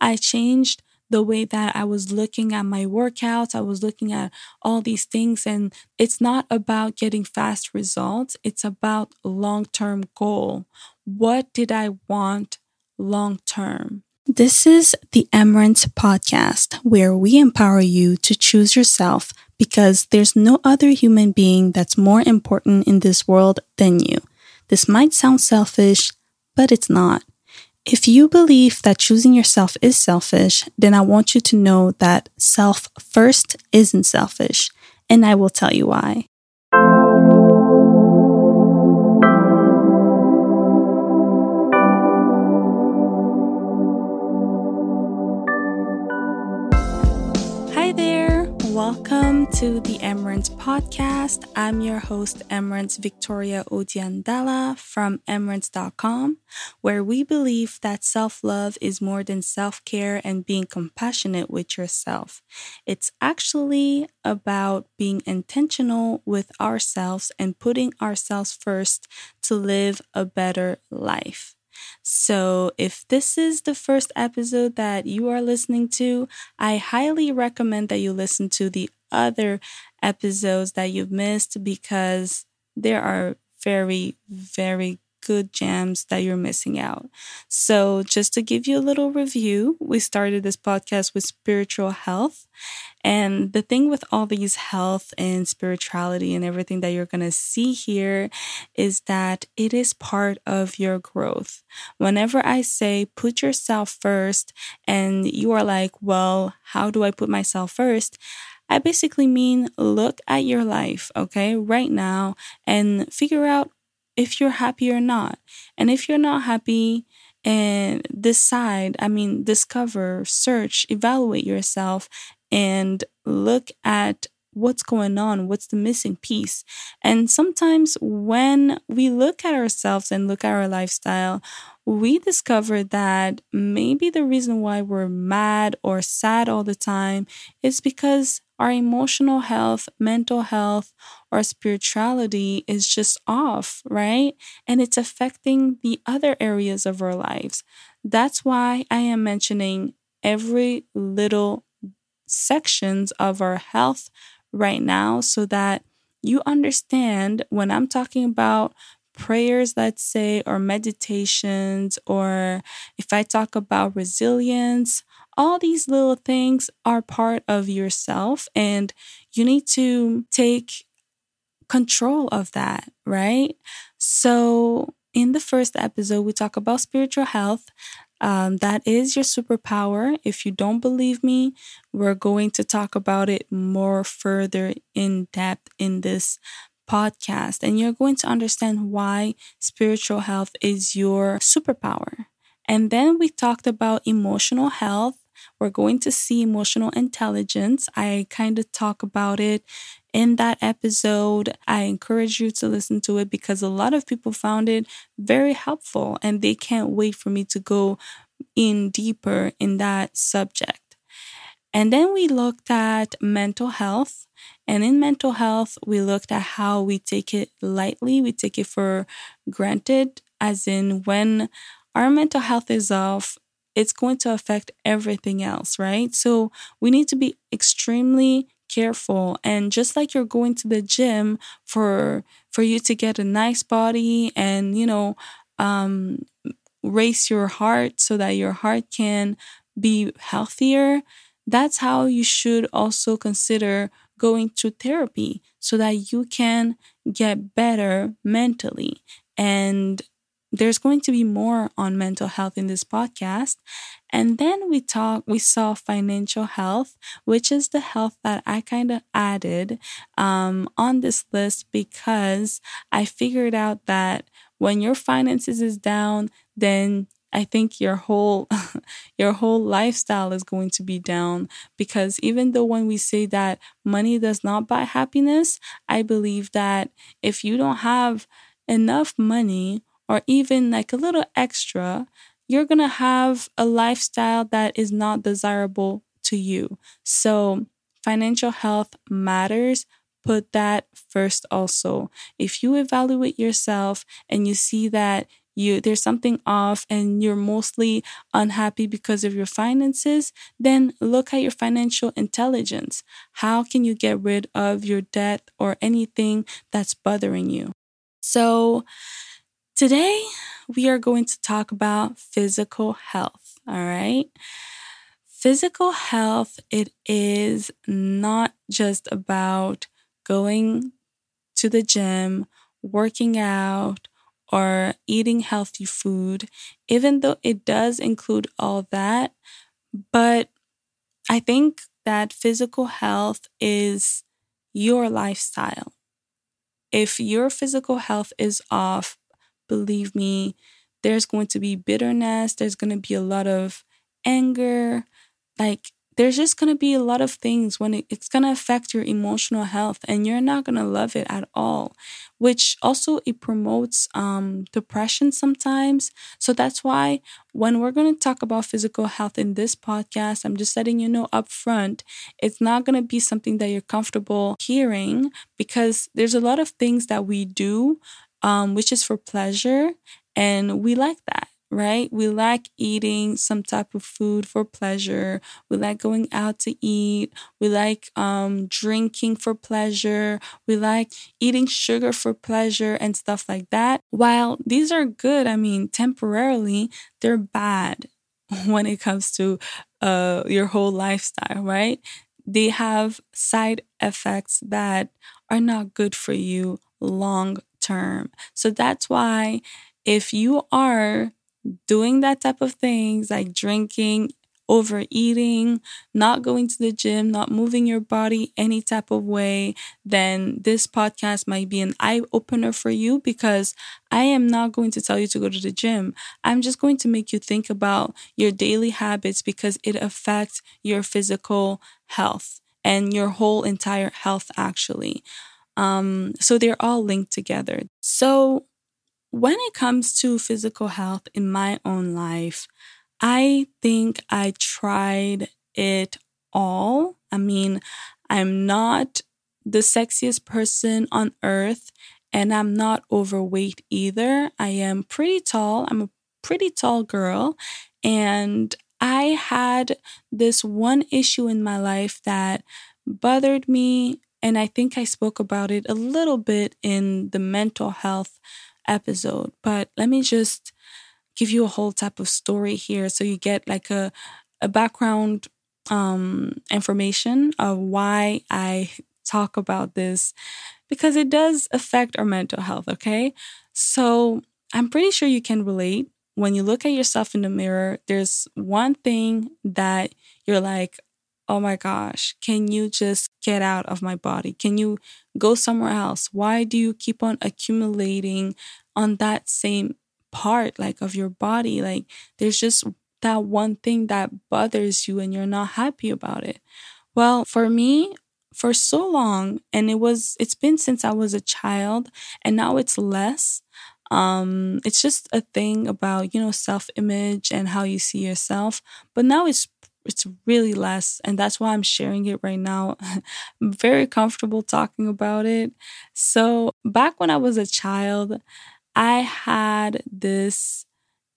I changed the way that I was looking at my workouts. I was looking at all these things. And it's not about getting fast results, it's about long term goal. What did I want long term? This is the Emmerance podcast, where we empower you to choose yourself because there's no other human being that's more important in this world than you. This might sound selfish, but it's not. If you believe that choosing yourself is selfish, then I want you to know that self first isn't selfish, and I will tell you why. To the Emmerance podcast. I'm your host, Emmerance Victoria Odia Ndala from Emmerance.com, where we believe that self love is more than self care and being compassionate with yourself. It's actually about being intentional with ourselves and putting ourselves first to live a better life. So, if this is the first episode that you are listening to, I highly recommend that you listen to the other episodes that you've missed because there are very, very good gems that you're missing out. So, just to give you a little review, we started this podcast with spiritual health. And the thing with all these health and spirituality and everything that you're going to see here is that it is part of your growth. Whenever I say put yourself first, and you are like, well, how do I put myself first? I basically mean look at your life, okay, right now and figure out if you're happy or not. And if you're not happy, and decide, I mean, discover, search, evaluate yourself, and look at what's going on, what's the missing piece. And sometimes when we look at ourselves and look at our lifestyle, we discover that maybe the reason why we're mad or sad all the time is because our emotional health, mental health, or spirituality is just off, right? And it's affecting the other areas of our lives. That's why I am mentioning every little sections of our health right now so that you understand when I'm talking about prayers, let's say, or meditations, or if I talk about resilience, all these little things are part of yourself and you need to take control of that, right? So, in the first episode, we talk about spiritual health. Um, that is your superpower. If you don't believe me, we're going to talk about it more further in depth in this podcast, and you're going to understand why spiritual health is your superpower. And then we talked about emotional health we're going to see emotional intelligence. I kind of talk about it in that episode. I encourage you to listen to it because a lot of people found it very helpful and they can't wait for me to go in deeper in that subject. And then we looked at mental health. And in mental health, we looked at how we take it lightly, we take it for granted, as in when our mental health is off, it's going to affect everything else, right? So we need to be extremely careful and just like you're going to the gym for for you to get a nice body and you know um race your heart so that your heart can be healthier that's how you should also consider going to therapy so that you can get better mentally and there's going to be more on mental health in this podcast. And then we talk, we saw financial health, which is the health that I kind of added um, on this list because I figured out that when your finances is down, then I think your whole your whole lifestyle is going to be down because even though when we say that money does not buy happiness, I believe that if you don't have enough money or even like a little extra, you're going to have a lifestyle that is not desirable to you. So, financial health matters. Put that first also. If you evaluate yourself and you see that you there's something off and you're mostly unhappy because of your finances, then look at your financial intelligence. How can you get rid of your debt or anything that's bothering you? So, today we are going to talk about physical health, all right? Physical health it is not just about going to the gym, working out, or eating healthy food, even though it does include all that. But I think that physical health is your lifestyle. If your physical health is off, believe me, there's going to be bitterness, there's going to be a lot of anger. Like, there's just going to be a lot of things when it, it's going to affect your emotional health and you're not going to love it at all which also it promotes um, depression sometimes so that's why when we're going to talk about physical health in this podcast i'm just letting you know up front it's not going to be something that you're comfortable hearing because there's a lot of things that we do um, which is for pleasure and we like that right? We like eating some type of food for pleasure. We like going out to eat. We like um, drinking for pleasure. We like eating sugar for pleasure and stuff like that. While these are good, I mean, temporarily, they're bad when it comes to uh, your whole lifestyle, right? They have side effects that are not good for you long term. So that's why if you are doing that type of things like drinking, overeating, not going to the gym, not moving your body any type of way, then this podcast might be an eye opener for you because I am not going to tell you to go to the gym. I'm just going to make you think about your daily habits because it affects your physical health and your whole entire health, actually. Um, so they're all linked together. So when it comes to physical health in my own life, I think I tried it all. I mean, I'm not the sexiest person on earth and I'm not overweight either. I am pretty tall. I'm a pretty tall girl. And I had this one issue in my life that bothered me. And I think I spoke about it a little bit in the mental health episode. But let me just give you a whole type of story here so you get like a, a background um, information of why I talk about this because it does affect our mental health, okay? So I'm pretty sure you can relate. When you look at yourself in the mirror, there's one thing that you're like, oh my gosh, can you just get out of my body? Can you go somewhere else? Why do you keep on accumulating on that same part, like of your body? Like there's just that one thing that bothers you and you're not happy about it. Well, for me, for so long, and it was, it's been since I was a child, and now it's less. Um, it's just a thing about, you know, self image and how you see yourself. But now it's it's really less and that's why i'm sharing it right now. I'm very comfortable talking about it. So back when i was a child i had this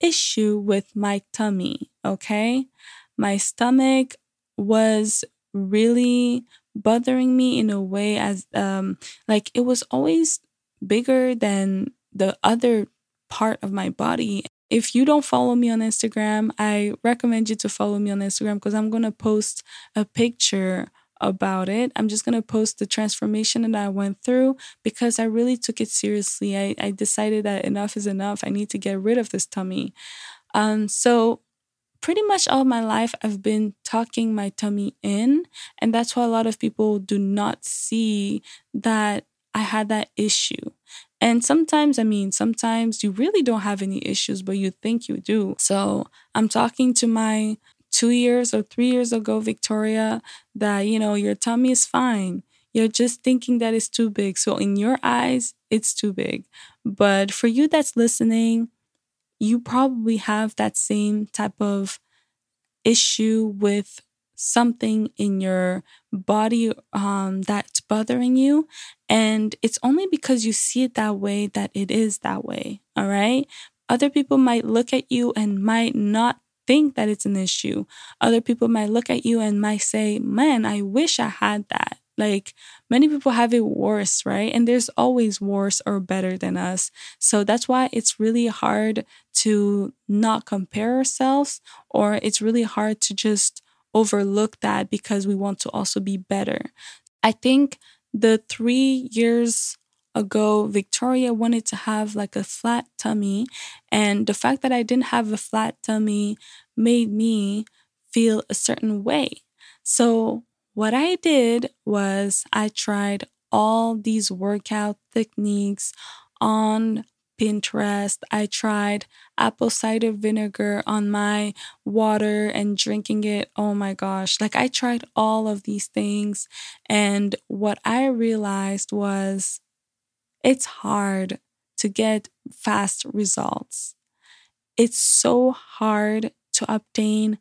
issue with my tummy okay? My stomach was really bothering me in a way as um like it was always bigger than the other part of my body if you don't follow me on Instagram, I recommend you to follow me on Instagram because I'm going to post a picture about it. I'm just going to post the transformation that I went through because I really took it seriously. I, I decided that enough is enough. I need to get rid of this tummy. Um, so, pretty much all my life, I've been tucking my tummy in. And that's why a lot of people do not see that I had that issue. And sometimes, I mean, sometimes you really don't have any issues, but you think you do. So I'm talking to my two years or three years ago, Victoria, that, you know, your tummy is fine. You're just thinking that it's too big. So in your eyes, it's too big. But for you that's listening, you probably have that same type of issue with something in your body um, that's bothering you. And it's only because you see it that way that it is that way. All right. other people might look at you and might not think that it's an issue. Other people might look at you and might say, Man, I wish I had that. Like many people have it worse, right? And there's always worse or better than us. So that's why it's really hard to not compare ourselves, or it's really hard to just overlook that because we want to also be better. I think the three years ago, Victoria wanted to have like a flat tummy. And the fact that I didn't have a flat tummy made me feel a certain way. So, what I did was I tried all these workout techniques on Pinterest. I tried apple cider vinegar on my water and drinking it. Oh my gosh. Like I tried all of these things. And what I realized was it's hard to get fast results. It's so hard to obtain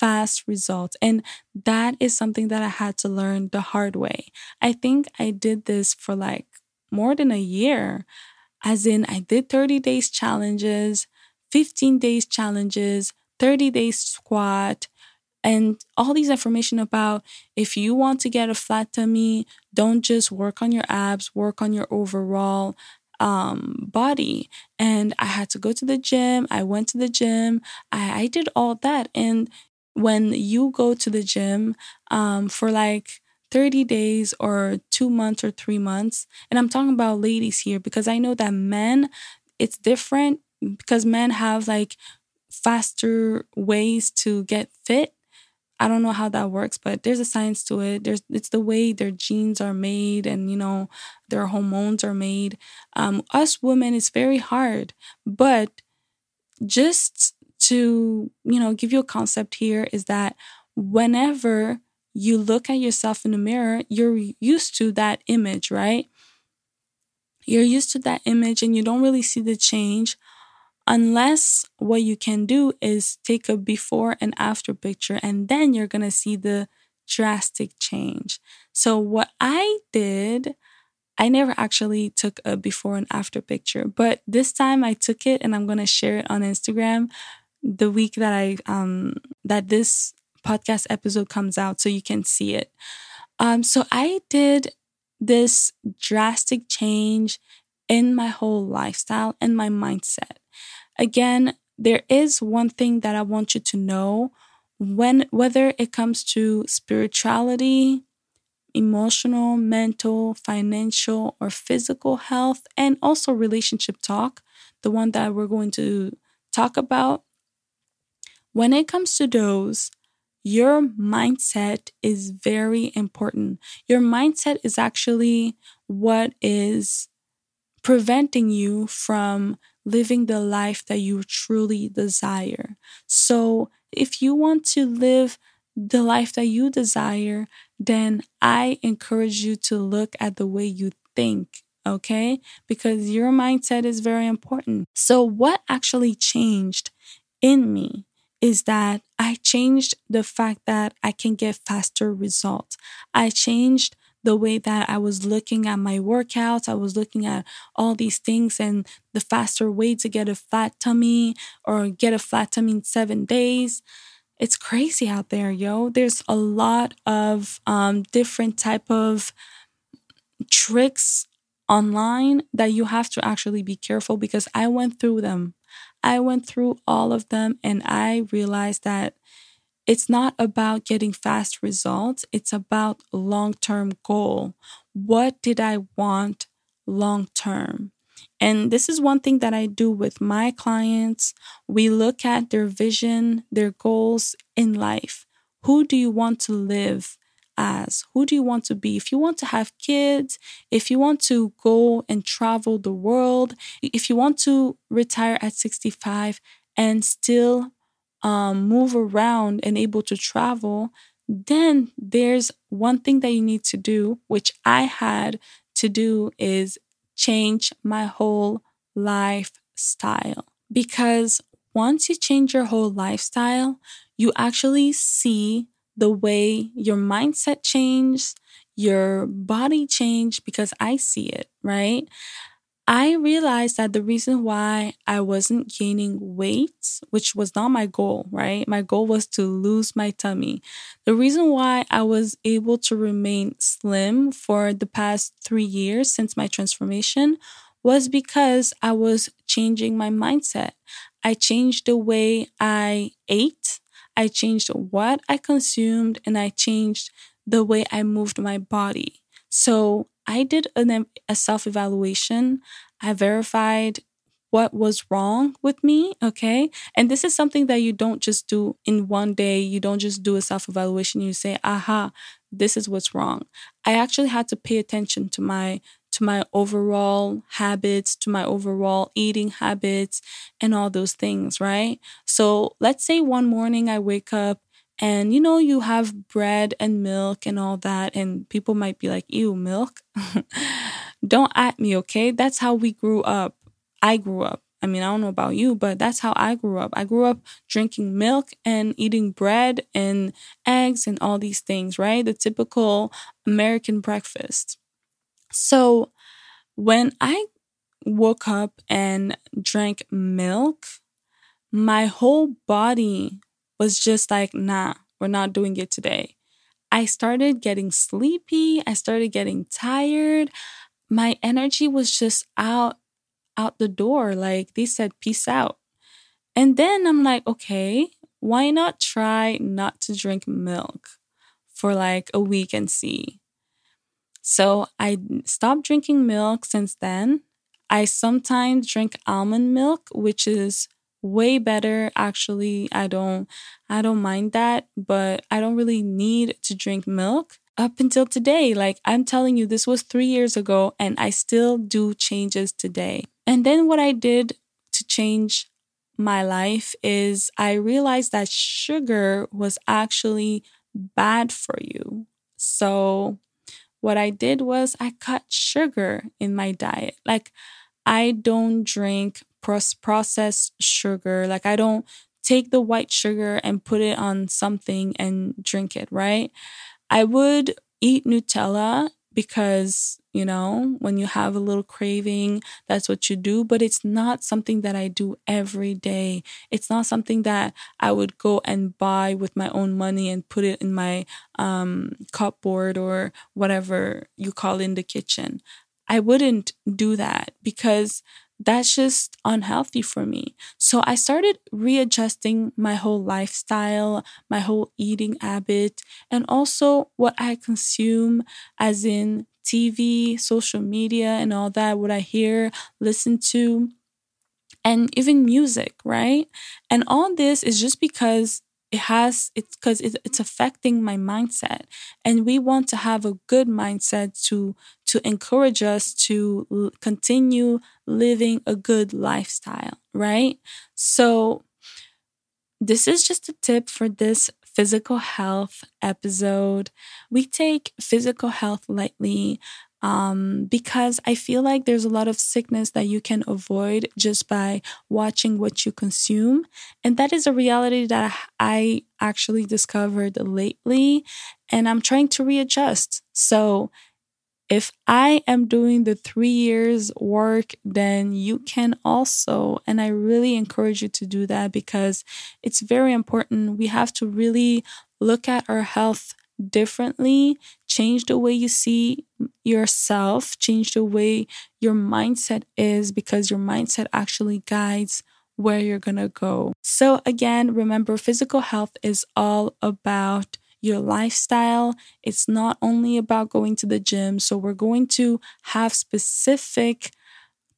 fast results. And that is something that I had to learn the hard way. I think I did this for like more than a year, as in, I did 30 days challenges, 15 days challenges, 30 days squat, and all these information about if you want to get a flat tummy, don't just work on your abs, work on your overall um, body. And I had to go to the gym. I went to the gym. I, I did all that. And when you go to the gym um, for like 30 days or two months or three months, and I'm talking about ladies here because I know that men, it's different because men have like faster ways to get fit I don't know how that works, but there's a science to it. There's it's the way their genes are made and you know their hormones are made. Um, us women, it's very hard, but just to you know give you a concept here is that whenever you look at yourself in the mirror, you're used to that image, right? You're used to that image and you don't really see the change unless what you can do is take a before and after picture and then you're going to see the drastic change. So what I did, I never actually took a before and after picture, but this time I took it and I'm going to share it on Instagram the week that I um that this podcast episode comes out so you can see it. Um so I did this drastic change in my whole lifestyle and my mindset. Again, there is one thing that I want you to know when whether it comes to spirituality, emotional, mental, financial, or physical health, and also relationship talk, the one that we're going to talk about. When it comes to those, your mindset is very important. Your mindset is actually what is preventing you from living the life that you truly desire. So, if you want to live the life that you desire, then I encourage you to look at the way you think, okay? Because your mindset is very important. So, what actually changed in me is that I changed the fact that I can get faster results. I changed the way that I was looking at my workouts. I was looking at all these things and the faster way to get a flat tummy or get a flat tummy in seven days. It's crazy out there, yo. There's a lot of um, different type of tricks online that you have to actually be careful because I went through them. I went through all of them and I realized that it's not about getting fast results, it's about long-term goal. What did I want long term? And this is one thing that I do with my clients. We look at their vision, their goals in life. Who do you want to live as? Who do you want to be? If you want to have kids, if you want to go and travel the world, if you want to retire at 65 and still um, move around and able to travel, then there's one thing that you need to do, which I had to do is change my whole lifestyle. Because once you change your whole lifestyle, you actually see the way your mindset changed, your body changed, because I see it, right? I realized that the reason why I wasn't gaining weight, which was not my goal, right? My goal was to lose my tummy. The reason why I was able to remain slim for the past three years since my transformation was because I was changing my mindset. I changed the way I ate, I changed what I consumed, and I changed the way I moved my body. So I did an, a self evaluation. I verified what was wrong with me. Okay. And this is something that you don't just do in one day. You don't just do a self evaluation. You say, aha, this is what's wrong. I actually had to pay attention to my to my overall habits, to my overall eating habits, and all those things, right? So let's say one morning I wake up and you know, you have bread and milk and all that, and people might be like, ew, milk. Don't at me, okay? That's how we grew up. I grew up. I mean, I don't know about you, but that's how I grew up. I grew up drinking milk and eating bread and eggs and all these things, right? The typical American breakfast. So when I woke up and drank milk, my whole body was just like, nah, we're not doing it today. I started getting sleepy. I started getting tired. My energy was just out out the door. Like they said, peace out. And then I'm like, okay, why not try not to drink milk for like a week and see? So I stopped drinking milk since then. I sometimes drink almond milk, which is way better. Actually i don't i don't mind that but i don't really need to drink milk up until today. Like i'm telling you this was 3 years ago and i still do changes today. And then what i did to change my life is i realized that sugar was actually bad for you. So what i did was i cut sugar in my diet like i don't drink processed sugar. Like I don't take the white sugar and put it on something and drink it, right? I would eat Nutella because, you know, when you have a little craving, that's what you do, but it's not something that I do every day. It's not something that I would go and buy with my own money and put it in my um, cupboard or whatever you call in the kitchen. I wouldn't do that because that's just unhealthy for me. So I started readjusting my whole lifestyle, my whole eating habit, and also what I consume, as in TV, social media, and all that, what I hear, listen to, and even music, right? And all this is just because it has it's because it's affecting my mindset. And we want to have a good mindset to to encourage us to l- continue living a good lifestyle right? So this is just a tip for this physical health episode. We take physical health lightly um, because I feel like there's a lot of sickness that you can avoid just by watching what you consume. And that is a reality that I actually discovered lately, and I'm trying to readjust. So, if I am doing the three years work, then you can also. And I really encourage you to do that because it's very important. We have to really look at our health differently, change the way you see yourself, change the way your mindset is, because your mindset actually guides where you're going to go. So, again, remember physical health is all about your lifestyle. It's not only about going to the gym. So, we're going to have specific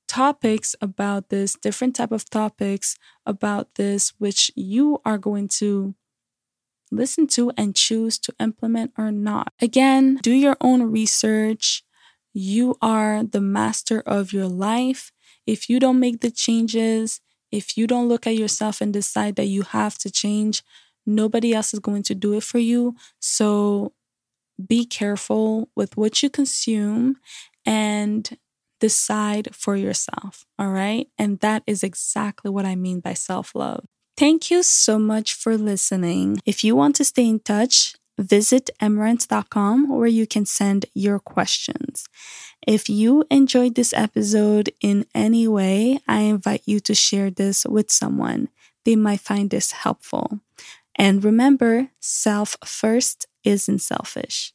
topics about this, different type of topics about this, which you are going to listen to and choose to implement or not. Again, do your own research. You are the master of your life. If you don't make the changes, if you don't look at yourself and decide that you have to change, nobody else is going to do it for you. So be careful with what you consume and decide for yourself. All right. And that is exactly what I mean by self love. Thank you so much for listening. If you want to stay in touch, visit emerance.com where you can send your questions. If you enjoyed this episode in any way, I invite you to share this with someone. They might find this helpful. And remember, self first isn't selfish.